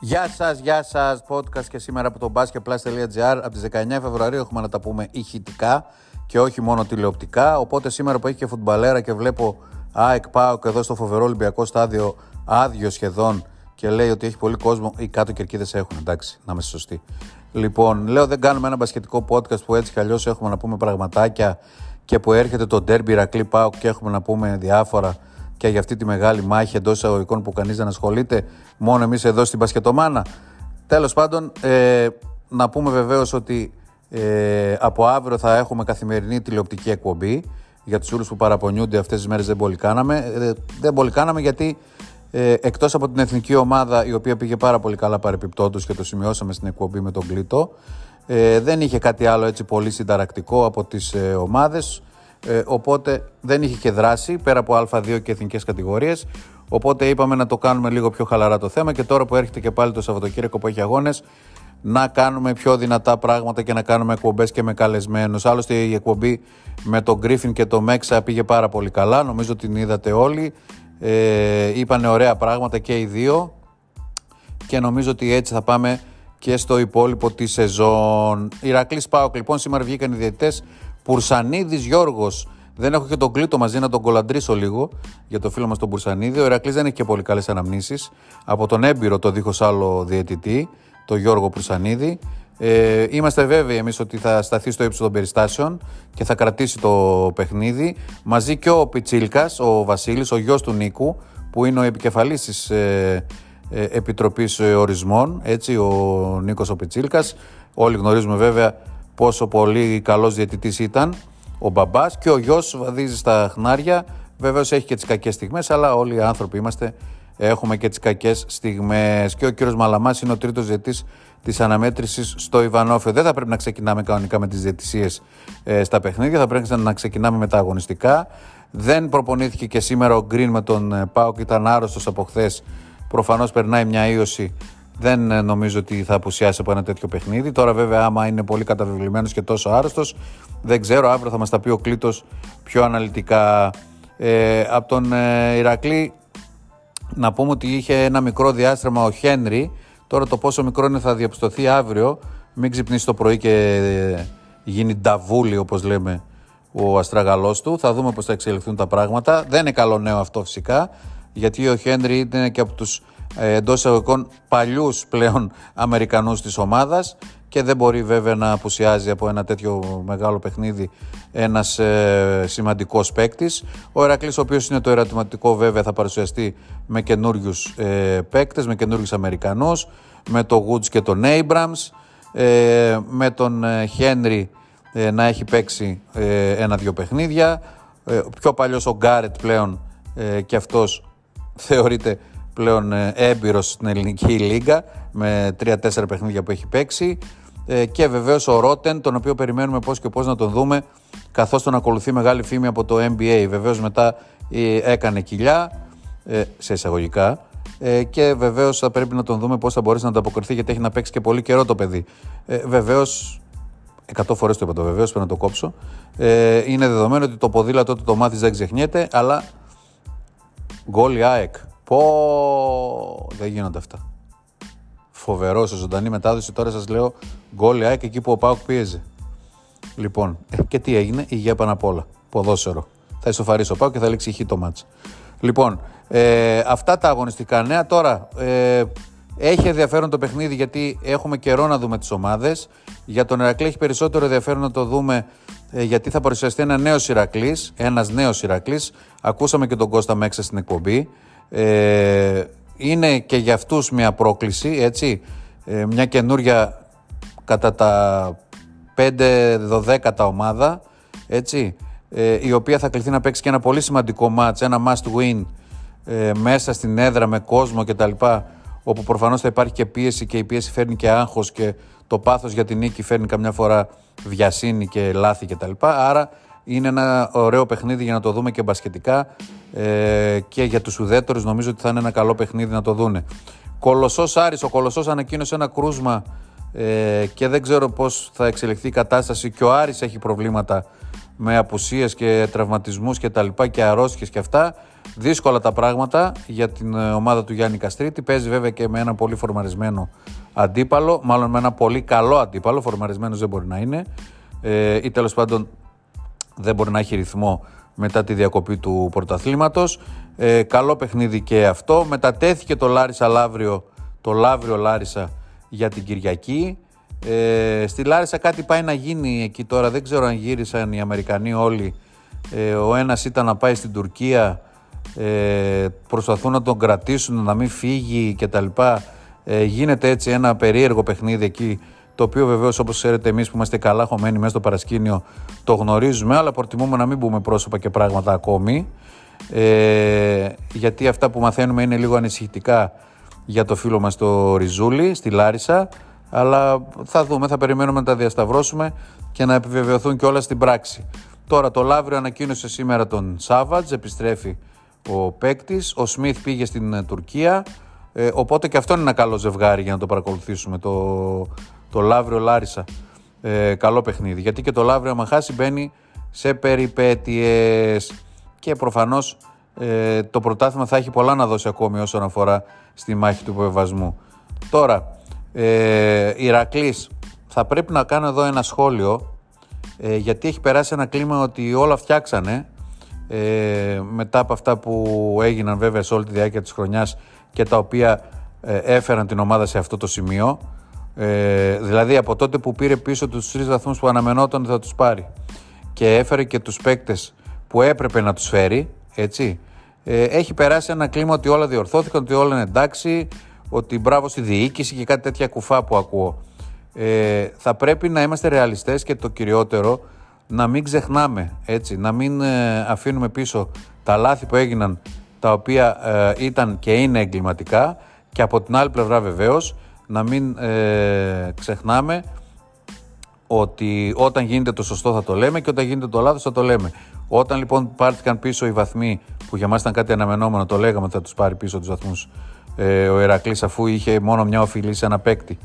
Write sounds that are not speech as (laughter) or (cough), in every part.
Γεια σας, γεια σας. Podcast και σήμερα από το basketplus.gr. Από τις 19 Φεβρουαρίου έχουμε να τα πούμε ηχητικά και όχι μόνο τηλεοπτικά. Οπότε σήμερα που έχει και φουτμπαλέρα και βλέπω ΑΕΚ πάω και εδώ στο φοβερό Ολυμπιακό στάδιο άδειο σχεδόν και λέει ότι έχει πολύ κόσμο. Οι κάτω κερκίδες έχουν, εντάξει, να είμαστε σωστοί. Λοιπόν, λέω δεν κάνουμε ένα μπασχετικό podcast που έτσι κι αλλιώς έχουμε να πούμε πραγματάκια και που έρχεται το Derby Ρακλή Πάω και έχουμε να πούμε διάφορα και για αυτή τη μεγάλη μάχη εντός εισαγωγικών που κανείς δεν ασχολείται, μόνο εμείς εδώ στην Πασχετομάνα. Τέλος πάντων, ε, να πούμε βεβαίως ότι ε, από αύριο θα έχουμε καθημερινή τηλεοπτική εκπομπή. Για τους όλου που παραπονιούνται αυτές τις μέρες δεν πολύ κάναμε. Ε, δεν πολύ κάναμε γιατί ε, εκτός από την εθνική ομάδα η οποία πήγε πάρα πολύ καλά παρεπιπτόντως και το σημειώσαμε στην εκπομπή με τον Κλήτο. Ε, δεν είχε κάτι άλλο έτσι πολύ συνταρακτικό από τις ε, ομάδες ε, οπότε δεν είχε και δράση πέρα από Α2 και εθνικές κατηγορίες οπότε είπαμε να το κάνουμε λίγο πιο χαλαρά το θέμα και τώρα που έρχεται και πάλι το Σαββατοκύριακο που έχει αγώνες να κάνουμε πιο δυνατά πράγματα και να κάνουμε εκπομπές και με καλεσμένους. Άλλωστε η εκπομπή με τον Γκρίφιν και το Μέξα πήγε πάρα πολύ καλά, νομίζω την είδατε όλοι. Ε, είπανε ωραία πράγματα και οι δύο και νομίζω ότι έτσι θα πάμε και στο υπόλοιπο της σεζόν. Ηρακλή Πάοκ λοιπόν, σήμερα βγήκαν οι διαιτητές Πουρσανίδης Γιώργος. Δεν έχω και τον κλήτο μαζί να τον κολαντρήσω λίγο για το φίλο μας τον Πουρσανίδη. Ο Ηρακλή δεν έχει και πολύ καλές αναμνήσεις από τον έμπειρο, το δίχως άλλο διαιτητή, τον Γιώργο Πουρσανίδη. Ε, είμαστε βέβαιοι εμείς ότι θα σταθεί στο ύψος των περιστάσεων και θα κρατήσει το παιχνίδι. Μαζί και ο Πιτσίλκας, ο Βασίλης, ο γιος του Νίκου, που είναι ο επικεφαλής της ε, ε, Επιτροπής Ορισμών, έτσι, ο Νίκος ο Πιτσίλκας. Όλοι γνωρίζουμε βέβαια πόσο πολύ καλός διαιτητής ήταν ο μπαμπάς και ο γιος βαδίζει στα χνάρια. Βεβαίως έχει και τις κακές στιγμές, αλλά όλοι οι άνθρωποι είμαστε, έχουμε και τις κακές στιγμές. Και ο κύριος Μαλαμάς είναι ο τρίτος διαιτητής της αναμέτρησης στο Ιβανόφιο. Δεν θα πρέπει να ξεκινάμε κανονικά με τις διαιτησίες ε, στα παιχνίδια, θα πρέπει να ξεκινάμε με τα αγωνιστικά. Δεν προπονήθηκε και σήμερα ο Γκριν με τον ε, Πάοκ, ήταν άρρωστος από χθες. Προφανώς περνάει μια ίωση δεν ε, νομίζω ότι θα απουσιάσει από ένα τέτοιο παιχνίδι. Τώρα, βέβαια, άμα είναι πολύ καταβεβλημένος και τόσο άρρωστος, δεν ξέρω. Αύριο θα μας τα πει ο Κλήτος πιο αναλυτικά. Ε, από τον ε, Ηρακλή, να πούμε ότι είχε ένα μικρό διάστημα ο Χένρι. Τώρα το πόσο μικρό είναι θα διαπιστωθεί αύριο. Μην ξυπνήσει το πρωί και ε, γίνει νταβούλι, όπως λέμε, ο αστραγαλός του. Θα δούμε πώς θα εξελιχθούν τα πράγματα. Δεν είναι καλό νέο αυτό φυσικά, γιατί ο Χένρι είναι και από τους ε, εντός εισαγωγικών παλιούς πλέον Αμερικανούς της ομάδας και δεν μπορεί βέβαια να απουσιάζει από ένα τέτοιο μεγάλο παιχνίδι ένας ε, σημαντικός παίκτης. Ο Ερακλής, ο οποίος είναι το ερωτηματικό, βέβαια θα παρουσιαστεί με καινούριους ε, παίκτες, με καινούριους Αμερικανούς, με τον Woods και τον Abrams, ε, με τον Χένρι ε, να έχει παίξει ένα-δυο παιχνίδια. πιο παλιός ο Γκάρετ πλέον και αυτός θεωρείται πλέον ε, έμπειρος στην ελληνική λίγα με 3-4 παιχνίδια που έχει παίξει ε, και βεβαίως ο Ρότεν τον οποίο περιμένουμε πώς και πώς να τον δούμε καθώς τον ακολουθεί μεγάλη φήμη από το NBA βεβαίως μετά ε, έκανε κοιλιά σε εισαγωγικά και βεβαίως θα πρέπει να τον δούμε πώς θα μπορέσει να ανταποκριθεί γιατί έχει να παίξει και πολύ καιρό το παιδί. Ε, βεβαίως, 100 φορές το είπα το βεβαίως, πρέπει να το κόψω. Ε, είναι δεδομένο ότι το ποδήλατο του το μάθεις δεν ξεχνιέται, αλλά γκολ ΑΕΚ. Πω, δεν γίνονται αυτά. Φοβερός σε ζωντανή μετάδοση. Τώρα σας λέω γκολ ΑΕΚ εκεί που ο Πάουκ πίεζε. Λοιπόν, ε, και τι έγινε, υγεία πάνω απ' όλα. Ποδόσφαιρο. Θα ισοφαρίσει ο Πάουκ και θα λήξει χ το μάτς. Λοιπόν, ε, αυτά τα αγωνιστικά νέα. Τώρα, ε, έχει ενδιαφέρον το παιχνίδι γιατί έχουμε καιρό να δούμε τις ομάδες. Για τον Ερακλή έχει περισσότερο ενδιαφέρον να το δούμε ε, γιατί θα παρουσιαστεί ένα νέος Ηρακλής. Ένας νέος Ηρακλής. Ακούσαμε και τον Κώστα Μέξα στην εκπομπή. Ε, είναι και για αυτούς μια πρόκληση, έτσι, ε, μια καινούρια κατά τα 5-12 ομάδα, έτσι, ε, η οποία θα κληθεί να παίξει και ένα πολύ σημαντικό match, ένα must win ε, μέσα στην έδρα με κόσμο κτλ. Όπου προφανώς θα υπάρχει και πίεση και η πίεση φέρνει και άγχος και το πάθος για την νίκη φέρνει καμιά φορά βιασύνη και λάθη κτλ. Άρα είναι ένα ωραίο παιχνίδι για να το δούμε και μπασκετικά ε, και για τους ουδέτερους νομίζω ότι θα είναι ένα καλό παιχνίδι να το δούνε. Κολοσσός Άρης, ο Κολοσσός ανακοίνωσε ένα κρούσμα ε, και δεν ξέρω πώς θα εξελιχθεί η κατάσταση και ο Άρης έχει προβλήματα με απουσίες και τραυματισμούς και τα λοιπά και αρρώστιες και αυτά. Δύσκολα τα πράγματα για την ε, ομάδα του Γιάννη Καστρίτη. Παίζει βέβαια και με ένα πολύ φορμαρισμένο αντίπαλο, μάλλον με ένα πολύ καλό αντίπαλο. Φορμαρισμένος δεν μπορεί να είναι. Ε, ή τέλος πάντων δεν μπορεί να έχει ρυθμό μετά τη διακοπή του πρωταθλήματος. Ε, καλό παιχνίδι και αυτό. Μετατέθηκε το Λάρισα Λαύριο, το Λαύριο Λάρισα για την Κυριακή. Ε, στη Λάρισα κάτι πάει να γίνει εκεί τώρα. Δεν ξέρω αν γύρισαν οι Αμερικανοί όλοι. Ε, ο ένας ήταν να πάει στην Τουρκία. Ε, προσπαθούν να τον κρατήσουν, να μην φύγει κτλ. Ε, γίνεται έτσι ένα περίεργο παιχνίδι εκεί το οποίο βεβαίως όπως ξέρετε εμείς που είμαστε καλά χωμένοι μέσα στο παρασκήνιο το γνωρίζουμε, αλλά προτιμούμε να μην πούμε πρόσωπα και πράγματα ακόμη. Ε, γιατί αυτά που μαθαίνουμε είναι λίγο ανησυχητικά για το φίλο μας το Ριζούλη στη Λάρισα αλλά θα δούμε, θα περιμένουμε να τα διασταυρώσουμε και να επιβεβαιωθούν και όλα στην πράξη. Τώρα το Λαύριο ανακοίνωσε σήμερα τον Σάββατζ, επιστρέφει ο παίκτης. Ο Σμιθ πήγε στην ε, Τουρκία. Ε, οπότε και αυτό είναι ένα καλό ζευγάρι για να το παρακολουθήσουμε. Το, το Λαύριο Λάρισα. Ε, καλό παιχνίδι. Γιατί και το Λαύριο, άμα χάσει, μπαίνει σε περιπέτειες. Και προφανώς ε, το πρωτάθλημα θα έχει πολλά να δώσει ακόμη όσον αφορά στη μάχη του υποβεβασμού. Τώρα, ε, Ηρακλής, θα πρέπει να κάνω εδώ ένα σχόλιο ε, γιατί έχει περάσει ένα κλίμα ότι όλα φτιάξανε ε, μετά από αυτά που έγιναν βέβαια σε όλη τη διάρκεια της χρονιάς και τα οποία ε, έφεραν την ομάδα σε αυτό το σημείο. Ε, δηλαδή από τότε που πήρε πίσω τους τρεις βαθμούς που αναμενόταν θα τους πάρει και έφερε και τους παίκτες που έπρεπε να τους φέρει, έτσι, ε, έχει περάσει ένα κλίμα ότι όλα διορθώθηκαν, ότι όλα είναι εντάξει, ότι μπράβο στη διοίκηση και κάτι τέτοια κουφά που ακούω. Ε, θα πρέπει να είμαστε ρεαλιστές και το κυριότερο να μην ξεχνάμε, έτσι, να μην ε, αφήνουμε πίσω τα λάθη που έγιναν τα οποία ε, ήταν και είναι εγκληματικά και από την άλλη πλευρά βεβαίως να μην ε, ξεχνάμε ότι όταν γίνεται το σωστό θα το λέμε και όταν γίνεται το λάθος θα το λέμε. Όταν λοιπόν πάρθηκαν πίσω οι βαθμοί που για μας ήταν κάτι αναμενόμενο, το λέγαμε ότι θα τους πάρει πίσω τους βαθμούς ε, ο Ερακλής αφού είχε μόνο μια οφειλή σε ένα παίκτη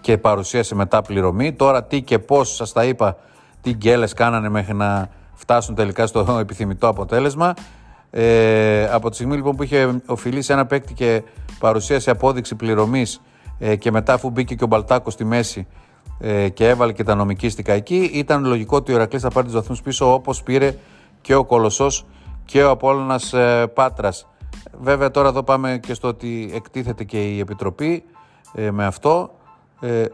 και παρουσίασε μετά πληρωμή. Τώρα τι και πώς σας τα είπα, τι γκέλες κάνανε μέχρι να φτάσουν τελικά στο (laughs) επιθυμητό αποτέλεσμα. Ε, από τη στιγμή λοιπόν που είχε οφειλεί σε ένα παίκτη και παρουσίασε απόδειξη πληρωμής ε, και μετά αφού μπήκε και ο Μπαλτάκος στη μέση ε, και έβαλε και τα νομικίστικα εκεί, ήταν λογικό ότι ο Ερακλής θα πάρει τους βαθμούς πίσω όπως πήρε και ο Κολοσσός και ο Απόλλωνας ε, Πάτρας. Βέβαια τώρα εδώ πάμε και στο ότι εκτίθεται και η Επιτροπή ε, με αυτό. Ε,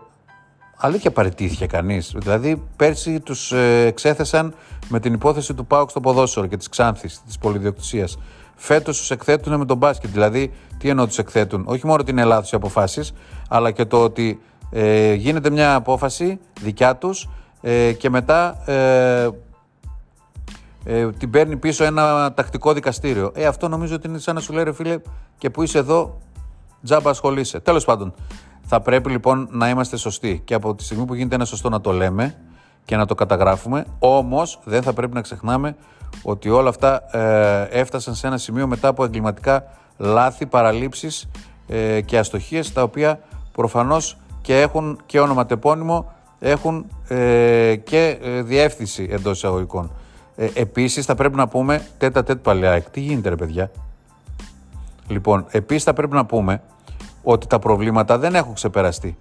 αλήθεια παραιτήθηκε κανείς. Δηλαδή πέρσι τους ε, εξέθεσαν με την υπόθεση του ΠΑΟΚ στο ποδόσφαιρο και της Ξάνθης, της πολυδιοκτησίας. Φέτος τους εκθέτουν με τον μπάσκετ. Δηλαδή, τι εννοώ τους εκθέτουν; Όχι μόνο ότι είναι λάθος οι αποφάσεις, αλλά και το ότι ε, γίνεται μια απόφαση δικιά τους ε, και μετά ε, ε, την παίρνει πίσω ένα τακτικό δικαστήριο. Ε, αυτό νομίζω ότι είναι σαν να σου λέει ρε φίλε και που είσαι εδώ τζάμπα ασχολείσαι. Τέλος πάντων, θα πρέπει λοιπόν να είμαστε σωστοί και από τη στιγμή που γίνεται ένα σωστό να το λέμε και να το καταγράφουμε, όμως δεν θα πρέπει να ξεχνάμε ότι όλα αυτά ε, έφτασαν σε ένα σημείο μετά από εγκληματικά λάθη, παραλήψεις ε, και αστοχίες τα οποία προφανώς και έχουν και ονοματεπώνυμο έχουν ε, και ε, διεύθυνση εντός εισαγωγικών. Ε, Επίσης, θα πρέπει να πούμε τέτα τέτ παλαιάκ. Τι γίνεται, ρε παιδιά; Λοιπόν, επίσης θα πρέπει να πούμε ότι τα προβλήματα δεν έχουν ξεπεραστεί.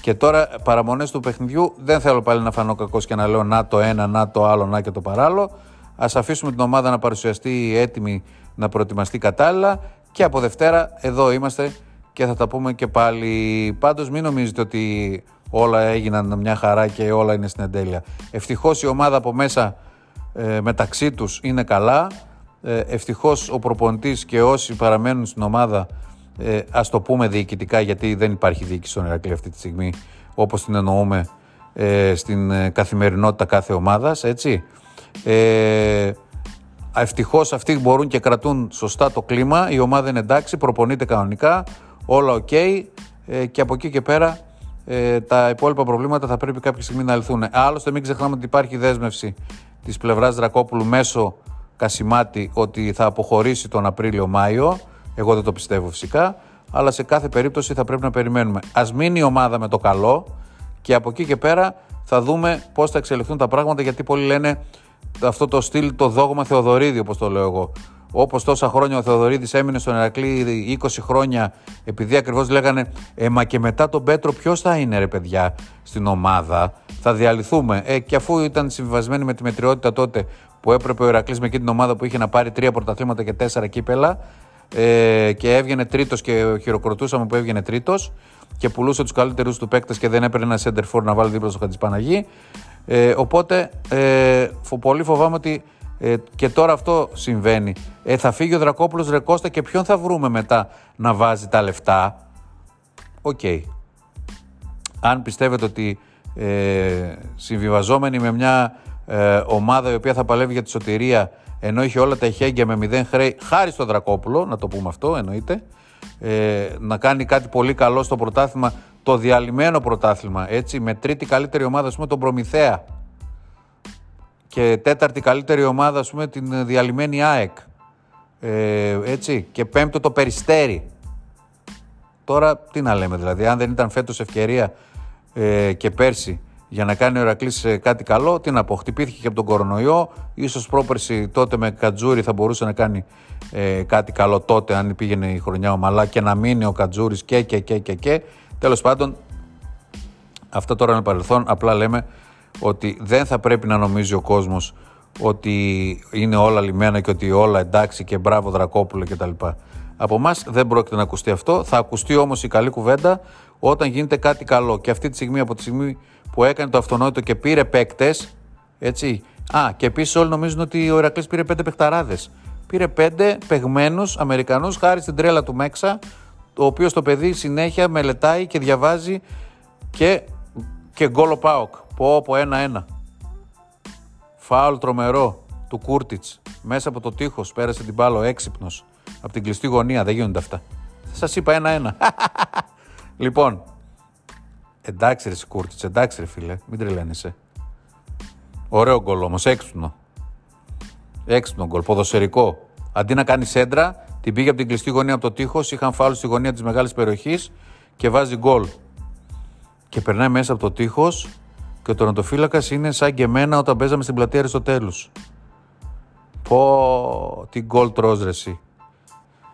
Και τώρα παραμονές του παιχνιδιού δεν θέλω πάλι να φανώ κακός και να λέω να το ένα, να το άλλο, να και το παράλληλο. Α αφήσουμε την ομάδα να παρουσιαστεί έτοιμη να προετοιμαστεί κατάλληλα και από Δευτέρα εδώ είμαστε και θα τα πούμε και πάλι. Πάντως μην νομίζετε ότι όλα έγιναν μια χαρά και όλα είναι στην εντέλεια. Ευτυχώς η ομάδα από μέσα ε, μεταξύ τους είναι καλά. Ε, ευτυχώς ο προπονητής και όσοι παραμένουν στην ομάδα ε, ας το πούμε διοικητικά γιατί δεν υπάρχει διοίκηση στον Ερακλή αυτή τη στιγμή όπως την εννοούμε ε, στην ε, καθημερινότητα κάθε ομάδας έτσι. Ε, ευτυχώς αυτοί μπορούν και κρατούν σωστά το κλίμα η ομάδα είναι εντάξει, προπονείται κανονικά όλα οκ ε, και από εκεί και πέρα ε, τα υπόλοιπα προβλήματα θα πρέπει κάποια στιγμή να λυθούν. Άλλωστε μην ξεχνάμε ότι υπάρχει δέσμευση της πλευράς Δρακόπουλου μέσω Κασιμάτη ότι θα αποχωρήσει τον Απρίλιο-Μάιο. Εγώ δεν το πιστεύω φυσικά. Αλλά σε κάθε περίπτωση θα πρέπει να περιμένουμε. Ας μείνει η ομάδα με το καλό και από εκεί και πέρα θα δούμε πώς θα εξελιχθούν τα πράγματα. Γιατί πολλοί λένε αυτό το στυλ, το δόγμα Θεοδωρίδη, όπως το λέω εγώ. Όπως τόσα χρόνια ο Θεοδωρίδης έμεινε στον Ερακλή 20 χρόνια, επειδή ακριβώς λέγανε Ε, μα και μετά τον Πέτρο, ποιος θα είναι, ρε παιδιά, στην ομάδα; Θα διαλυθούμε. Ε, και αφού ήταν συμβιβασμένοι με τη μετριότητα τότε που έπρεπε ο Ερακλής με εκείνη την ομάδα που είχε να πάρει τρία πρωταθλήματα και τέσσερα κύπελα ε, και έβγαινε τρίτος και χειροκροτούσαμε που έβγαινε τρίτος και πουλούσε τους καλύτερους του παίκτες και δεν έπαιρνε ένα σέντερ φορ να βάλει δίπλα στο Χατζηπαναγί. Ε, οπότε ε, πολύ φοβάμαι ότι ε, και τώρα αυτό συμβαίνει. Ε, θα φύγει ο Δρακόπουλος ρε Κώστα και ποιον θα βρούμε μετά να βάζει τα λεφτά; Οκ. Αν πιστεύετε ότι ε, συμβιβαζόμενοι με μια ε, ομάδα η οποία θα παλεύει για τη σωτηρία ενώ είχε όλα τα εχέγγυα με μηδέν χρέη, χάρη στο Δρακόπουλο, να το πούμε αυτό εννοείται, ε, να κάνει κάτι πολύ καλό στο πρωτάθλημα, το διαλυμένο πρωτάθλημα, έτσι, με τρίτη καλύτερη ομάδα, ας πούμε, τον Προμηθέα και τέταρτη καλύτερη ομάδα, ας πούμε, την διαλυμένη ΑΕΚ, ε, έτσι, και πέμπτο το Περιστέρι. Τώρα τι να λέμε δηλαδή, αν δεν ήταν φέτος ευκαιρία ε, και πέρσι για να κάνει ο Ερακλής ε, κάτι καλό. Τι να πω, χτυπήθηκε και από τον κορονοϊό. Ίσως πρόπερση τότε με Κατζούρι θα μπορούσε να κάνει ε, κάτι καλό τότε, αν πήγαινε η χρονιά ομαλά και να μείνει ο Κατζούρης και και και και και. Τέλος πάντων, αυτό τώρα είναι παρελθόν. Απλά λέμε ότι δεν θα πρέπει να νομίζει ο κόσμος ότι είναι όλα λιμένα και ότι όλα εντάξει και μπράβο Δρακόπουλο κτλ. Από εμάς δεν πρόκειται να ακουστεί αυτό. Θα ακουστεί όμως η καλή κουβέντα όταν γίνεται κάτι καλό. Και αυτή τη στιγμή, από τη στιγμή που έκανε το αυτονόητο και πήρε παίκτες. Έτσι. Α, και επίσης όλοι νομίζουν ότι ο Ηρακλής πήρε πέντε παιχταράδες. Πήρε πέντε παιγμένους Αμερικανούς χάρη στην τρέλα του Μέξα, το οποίος το παιδί συνέχεια μελετάει και διαβάζει και, και γκολο Πάοκ. Πω, πω, ένα-ένα. Φάουλ τρομερό του Κούρτιτς. Μέσα από το τείχος πέρασε την μπάλα έξυπνος. Από την κλειστή γωνία. Δεν γίνονται αυτά. Σας είπα ένα-ένα. (laughs) λοιπόν, Εντάξει ρε Σικούρτιτς, εντάξει ρε φίλε, μην τρελαίνεσαι. Ωραίο γκολ όμως, έξυπνο. Έξυπνο γκολ, ποδοσερικό. Αντί να κάνεις σέντρα, την πήγε από την κλειστή γωνία από το τείχος, είχαν φάλου στη γωνία της μεγάλης περιοχής και βάζει γκολ. Και περνάει μέσα από το τείχος και ο τερματοφύλακα είναι σαν και εμένα όταν παίζαμε στην πλατεία Αριστοτέλους. Πω, τι γκολ τρόζρεση.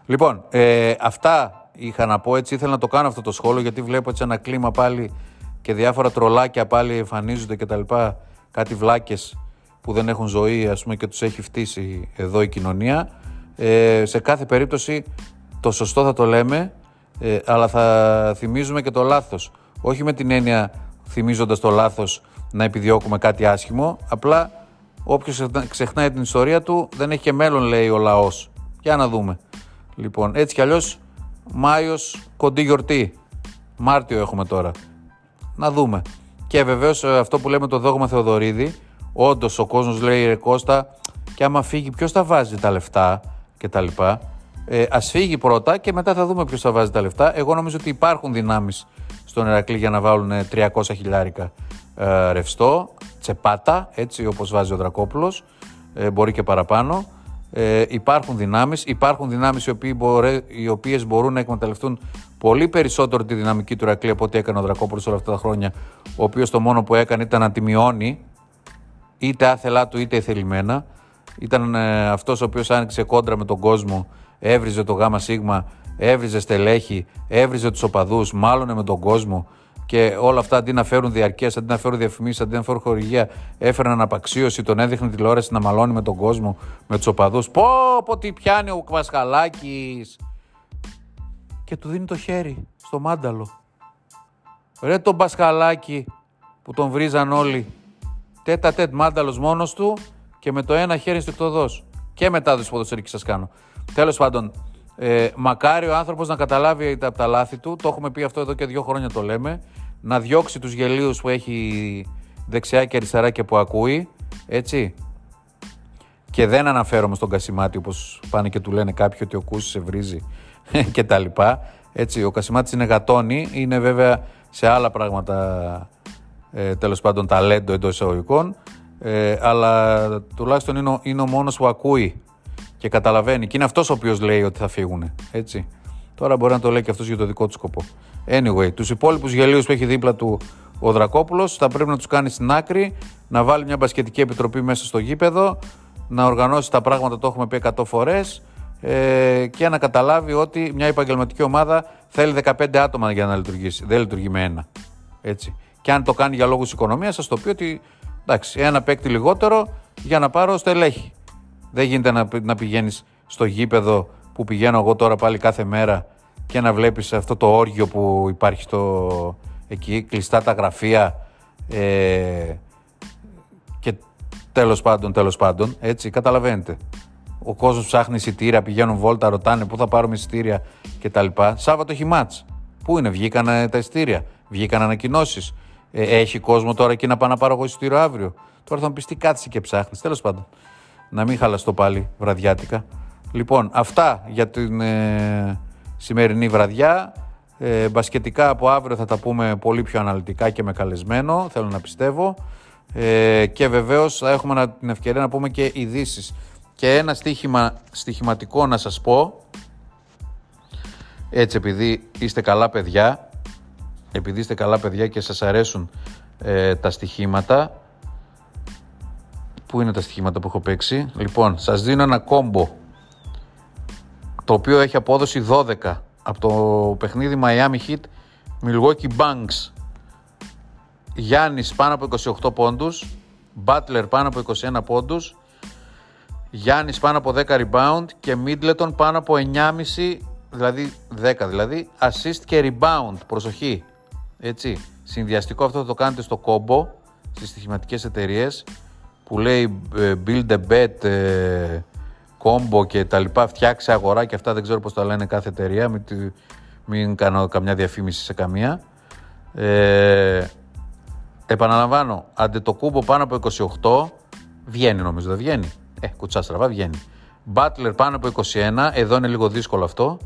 Λοιπόν, ε, αυτά είχα να πω έτσι, ήθελα να το κάνω αυτό το σχόλιο γιατί βλέπω έτσι ένα κλίμα πάλι και διάφορα τρολάκια πάλι εμφανίζονται και τα λοιπά, κάτι βλάκες που δεν έχουν ζωή ας πούμε και τους έχει φτύσει εδώ η κοινωνία. Ε, σε κάθε περίπτωση το σωστό θα το λέμε, ε, αλλά θα θυμίζουμε και το λάθος. Όχι με την έννοια θυμίζοντας το λάθος να επιδιώκουμε κάτι άσχημο, απλά όποιος ξεχνάει την ιστορία του δεν έχει και μέλλον λέει ο λαός. Για να δούμε. Λοιπόν, έτσι κι αλλιώς Μάιος κοντή γιορτή. Μάρτιο έχουμε τώρα. Να δούμε. Και βεβαίως ε, αυτό που λέμε το δόγμα Θεοδωρίδη, όντως ο κόσμος λέει ρε Κώστα, και άμα φύγει, ποιος θα βάζει τα λεφτά; Κτλ. Ε, Α φύγει πρώτα και μετά θα δούμε ποιος θα βάζει τα λεφτά. Εγώ νομίζω ότι υπάρχουν δυνάμεις στον Ερακλή για να βάλουν 300 χιλιάρικα ε, ρευστό, τσεπάτα, έτσι όπως βάζει ο Δρακόπουλος, ε, μπορεί και παραπάνω. Ε, υπάρχουν δυνάμεις, υπάρχουν δυνάμεις οι, οι οποίες μπορούν να εκμεταλλευτούν πολύ περισσότερο τη δυναμική του Ρακλή από ό,τι έκανε ο Δρακόπουλος όλα αυτά τα χρόνια, ο οποίος το μόνο που έκανε ήταν να τη μειώνει, είτε άθελά του είτε εθελημένα. Ήταν ε, αυτός ο οποίος άνοιξε κόντρα με τον κόσμο, έβριζε το γάμα σίγμα, έβριζε στελέχη, έβριζε τους οπαδούς, μάλλον με τον κόσμο, και όλα αυτά αντί να φέρουν διαρκές, αντί να φέρουν διαφημίσεις, αντί να φέρουν χορηγία, έφεραν απαξίωση, τον έδειχνε τηλεόραση να μαλώνει με τον κόσμο, με τους οπαδούς. Πω, πω, τι πιάνει ο Κβασχαλάκη. Και του δίνει το χέρι στο μάνταλο. Ρε τον Πασχαλάκη που τον βρίζαν όλοι. Τέτα τέτ μάνταλος μόνος του και με το ένα χέρι στο Και μετάδοση ποδοσφαιρική σας κάνω. Τέλος πάντων, ε, μακάρι ο άνθρωπος να καταλάβει τα, τα λάθη του. Το έχουμε πει αυτό εδώ και δύο χρόνια το λέμε. Να διώξει τους γελίους που έχει δεξιά και αριστερά και που ακούει. Έτσι. Και δεν αναφέρομαι στον Κασιμάτη όπως πάνε και του λένε κάποιοι ότι ο Κούσης σε βρίζει (laughs) και τα λοιπά. Έτσι, ο Κασιμάτης είναι γατόνι, είναι βέβαια σε άλλα πράγματα ε, τέλος πάντων ταλέντο εντός εισαγωγικών, ε, αλλά τουλάχιστον είναι ο, είναι ο μόνος που ακούει και καταλαβαίνει. Και είναι αυτός ο οποίος λέει ότι θα φύγουν. Έτσι. Τώρα μπορεί να το λέει και αυτός για το δικό του σκοπό. Anyway, τους υπόλοιπους γελίους που έχει δίπλα του ο Δρακόπουλος θα πρέπει να τους κάνει στην άκρη, να βάλει μια μπασκετική επιτροπή μέσα στο γήπεδο να οργανώσει τα πράγματα, το έχουμε πει 100 φορές ε, και να καταλάβει ότι μια επαγγελματική ομάδα θέλει 15 άτομα για να λειτουργήσει. Δεν λειτουργεί με ένα. Έτσι. Και αν το κάνει για λόγους οικονομίας, σας το πει ότι εντάξει, ένα παίκτη λιγότερο για να πάρω στελέχη. Δεν γίνεται να, να πηγαίνεις στο γήπεδο που πηγαίνω εγώ τώρα πάλι κάθε μέρα και να βλέπεις αυτό το όργιο που υπάρχει στο, εκεί, κλειστά τα γραφεία ε, και τέλος πάντων, τέλος πάντων, έτσι, καταλαβαίνετε. Ο κόσμος ψάχνει εισιτήρια, πηγαίνουν βόλτα, ρωτάνε πού θα πάρουμε εισιτήρια κτλ. Σάββατο έχει μάτς. Πού είναι, βγήκαν τα εισιτήρια, βγήκαν ανακοινώσεις. Ε, έχει κόσμο τώρα εκεί να πάω να πάρω εγώ εισιτήριο αύριο. Τώρα θα μου πεις τι κάτσε και ψάχνεις. Τέλος πάντων. Να μην χαλαστώ πάλι βραδιάτικα. Λοιπόν, αυτά για την ε, σημερινή βραδιά. Ε, μπασκετικά από αύριο θα τα πούμε πολύ πιο αναλυτικά και με καλεσμένο, θέλω να πιστεύω. Ε, και βεβαίως θα έχουμε την ευκαιρία να πούμε και ειδήσεις. Και ένα στοίχημα, στοιχηματικό να σας πω, έτσι επειδή είστε καλά παιδιά, επειδή είστε καλά παιδιά και σας αρέσουν ε, τα στοιχήματα, Πού είναι τα στοιχήματα που έχω παίξει; Λοιπόν, σας δίνω ένα κόμπο το οποίο έχει απόδοση 12 από το παιχνίδι Miami Heat Milwaukee Bucks Γιάννης πάνω από 28 πόντους Butler πάνω από 21 πόντους Γιάννης πάνω από 10 rebound και Middleton πάνω από 9,5 δηλαδή 10 δηλαδή assist και rebound προσοχή έτσι συνδυαστικό αυτό θα το κάνετε στο κόμπο στις στοιχηματικές εταιρείες που λέει ε, build a bet ε, κόμπο και τα λοιπά, φτιάξει αγορά και αυτά δεν ξέρω πώς τα λένε κάθε εταιρεία, μην, μην κάνω καμιά διαφήμιση σε καμία. Ε, επαναλαμβάνω, κούμπο πάνω από 28, βγαίνει νομίζω, δεν βγαίνει. Ε, κουτσά στραβά βγαίνει. Butler πάνω από 21, εδώ είναι λίγο δύσκολο αυτό,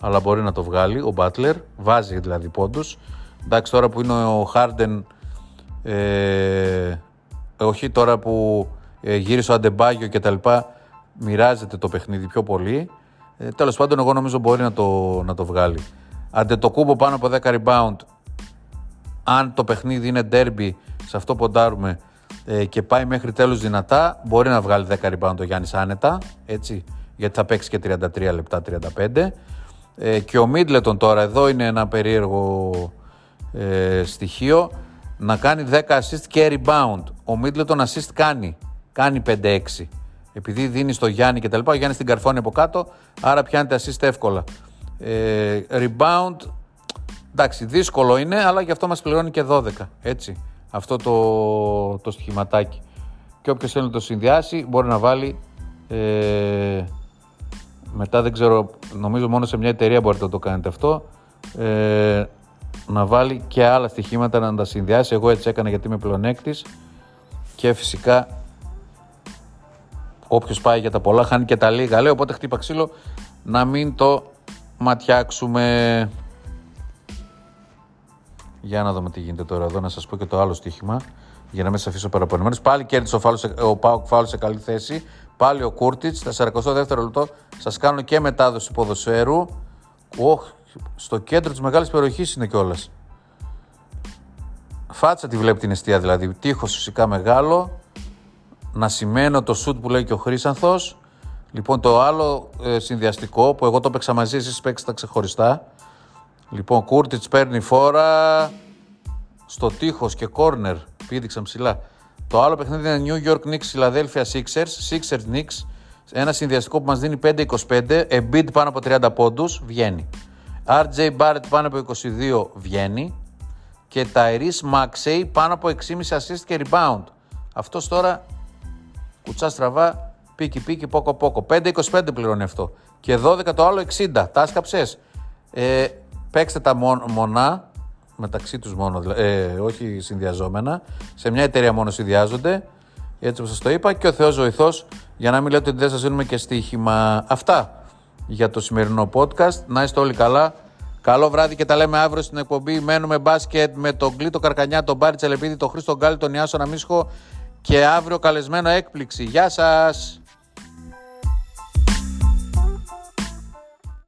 αλλά μπορεί να το βγάλει ο Butler, βάζει δηλαδή πόντους. Εντάξει τώρα που είναι ο Harden, ε, όχι τώρα που ε, γύρισε ο Αντεμπάγιο και τα λοιπά, μοιράζεται το παιχνίδι πιο πολύ. Ε, Τέλος πάντων, εγώ νομίζω μπορεί να το, να το βγάλει. Αντε το κούμπο πάνω από 10 rebound, αν το παιχνίδι είναι derby, σε αυτό ποντάρουμε ε, και πάει μέχρι τέλους δυνατά, μπορεί να βγάλει 10 rebound ο Γιάννης άνετα, έτσι, γιατί θα παίξει και 33 λεπτά, 35. Ε, και ο Μίτλετον τώρα, εδώ είναι ένα περίεργο ε, στοιχείο, να κάνει 10 assist και rebound. Ο Μίτλετον assist κάνει, κάνει 5-6 επειδή δίνει στο Γιάννη και τα λοιπά, ο Γιάννης την καρφώνει από κάτω, άρα πιάνεται assist εύκολα. Ε, rebound, εντάξει, δύσκολο είναι, αλλά γι' αυτό μας πληρώνει και 12. Έτσι, αυτό το, το στοιχηματάκι. Και όποιος θέλει να το συνδυάσει, μπορεί να βάλει. Ε, μετά δεν ξέρω, νομίζω μόνο σε μια εταιρεία μπορείτε να το κάνετε αυτό. Ε, να βάλει και άλλα στοιχήματα να τα συνδυάσει. Εγώ έτσι έκανα γιατί είμαι πλεονέκτης και φυσικά Όποιος πάει για τα πολλά χάνει και τα λίγα. Λέω οπότε χτύπα ξύλο να μην το ματιάξουμε. Για να δούμε τι γίνεται τώρα εδώ, να σας πω και το άλλο στοίχημα. Για να μην σας αφήσω παραπονεμένο. Πάλι κέρδισε ο, ο Πάουκ Φάουλς σε καλή θέση. Πάλι ο Κούρτιτς. Στα 42 λεπτό σας κάνω και μετάδοση ποδοσφαίρου. Οχ, στο κέντρο της μεγάλης περιοχής είναι κιόλας. Φάτσα τη βλέπει την αιστεία δηλαδή. Τείχος φυσικά μεγάλο να σημαίνω το σουτ που λέει και ο Χρήσανθος. Λοιπόν, το άλλο ε, συνδυαστικό που εγώ το παίξα μαζί, εσείς παίξατε ξεχωριστά. Λοιπόν, Κούρτιτς παίρνει φόρα στο τείχος και κόρνερ, πήδηξαν ψηλά. Το άλλο παιχνίδι είναι New York Knicks Philadelphia Sixers, Sixers Knicks. Ένα συνδυαστικό που μας δίνει 5-25, Embiid πάνω από 30 πόντους, βγαίνει. RJ Barrett πάνω από 22, βγαίνει. Και Tyrese Maxey πάνω από 6,5 assist και rebound. Αυτός τώρα κουτσά στραβά, πίκι πίκι, πόκο πόκο. 5-25 πληρώνει αυτό. Και 12 το άλλο 60. Τα άσκαψες. Ε, παίξτε τα μονά, μεταξύ τους μόνο, ε, όχι συνδυαζόμενα. Σε μια εταιρεία μόνο συνδυάζονται. Έτσι όπως σας το είπα. Και ο Θεός βοηθός, για να μην λέτε ότι δεν σας δίνουμε και στοίχημα. Αυτά για το σημερινό podcast. Να είστε όλοι καλά. Καλό βράδυ και τα λέμε αύριο στην εκπομπή. Μένουμε μπάσκετ με τον Κλήτο Καρκανιά, τον Μπάρι Τσελεπίδη, τον Χρήστο Γκάλη, τον Ιάσο Ναμίσχο και αύριο καλεσμένο έκπληξη. Γεια σας!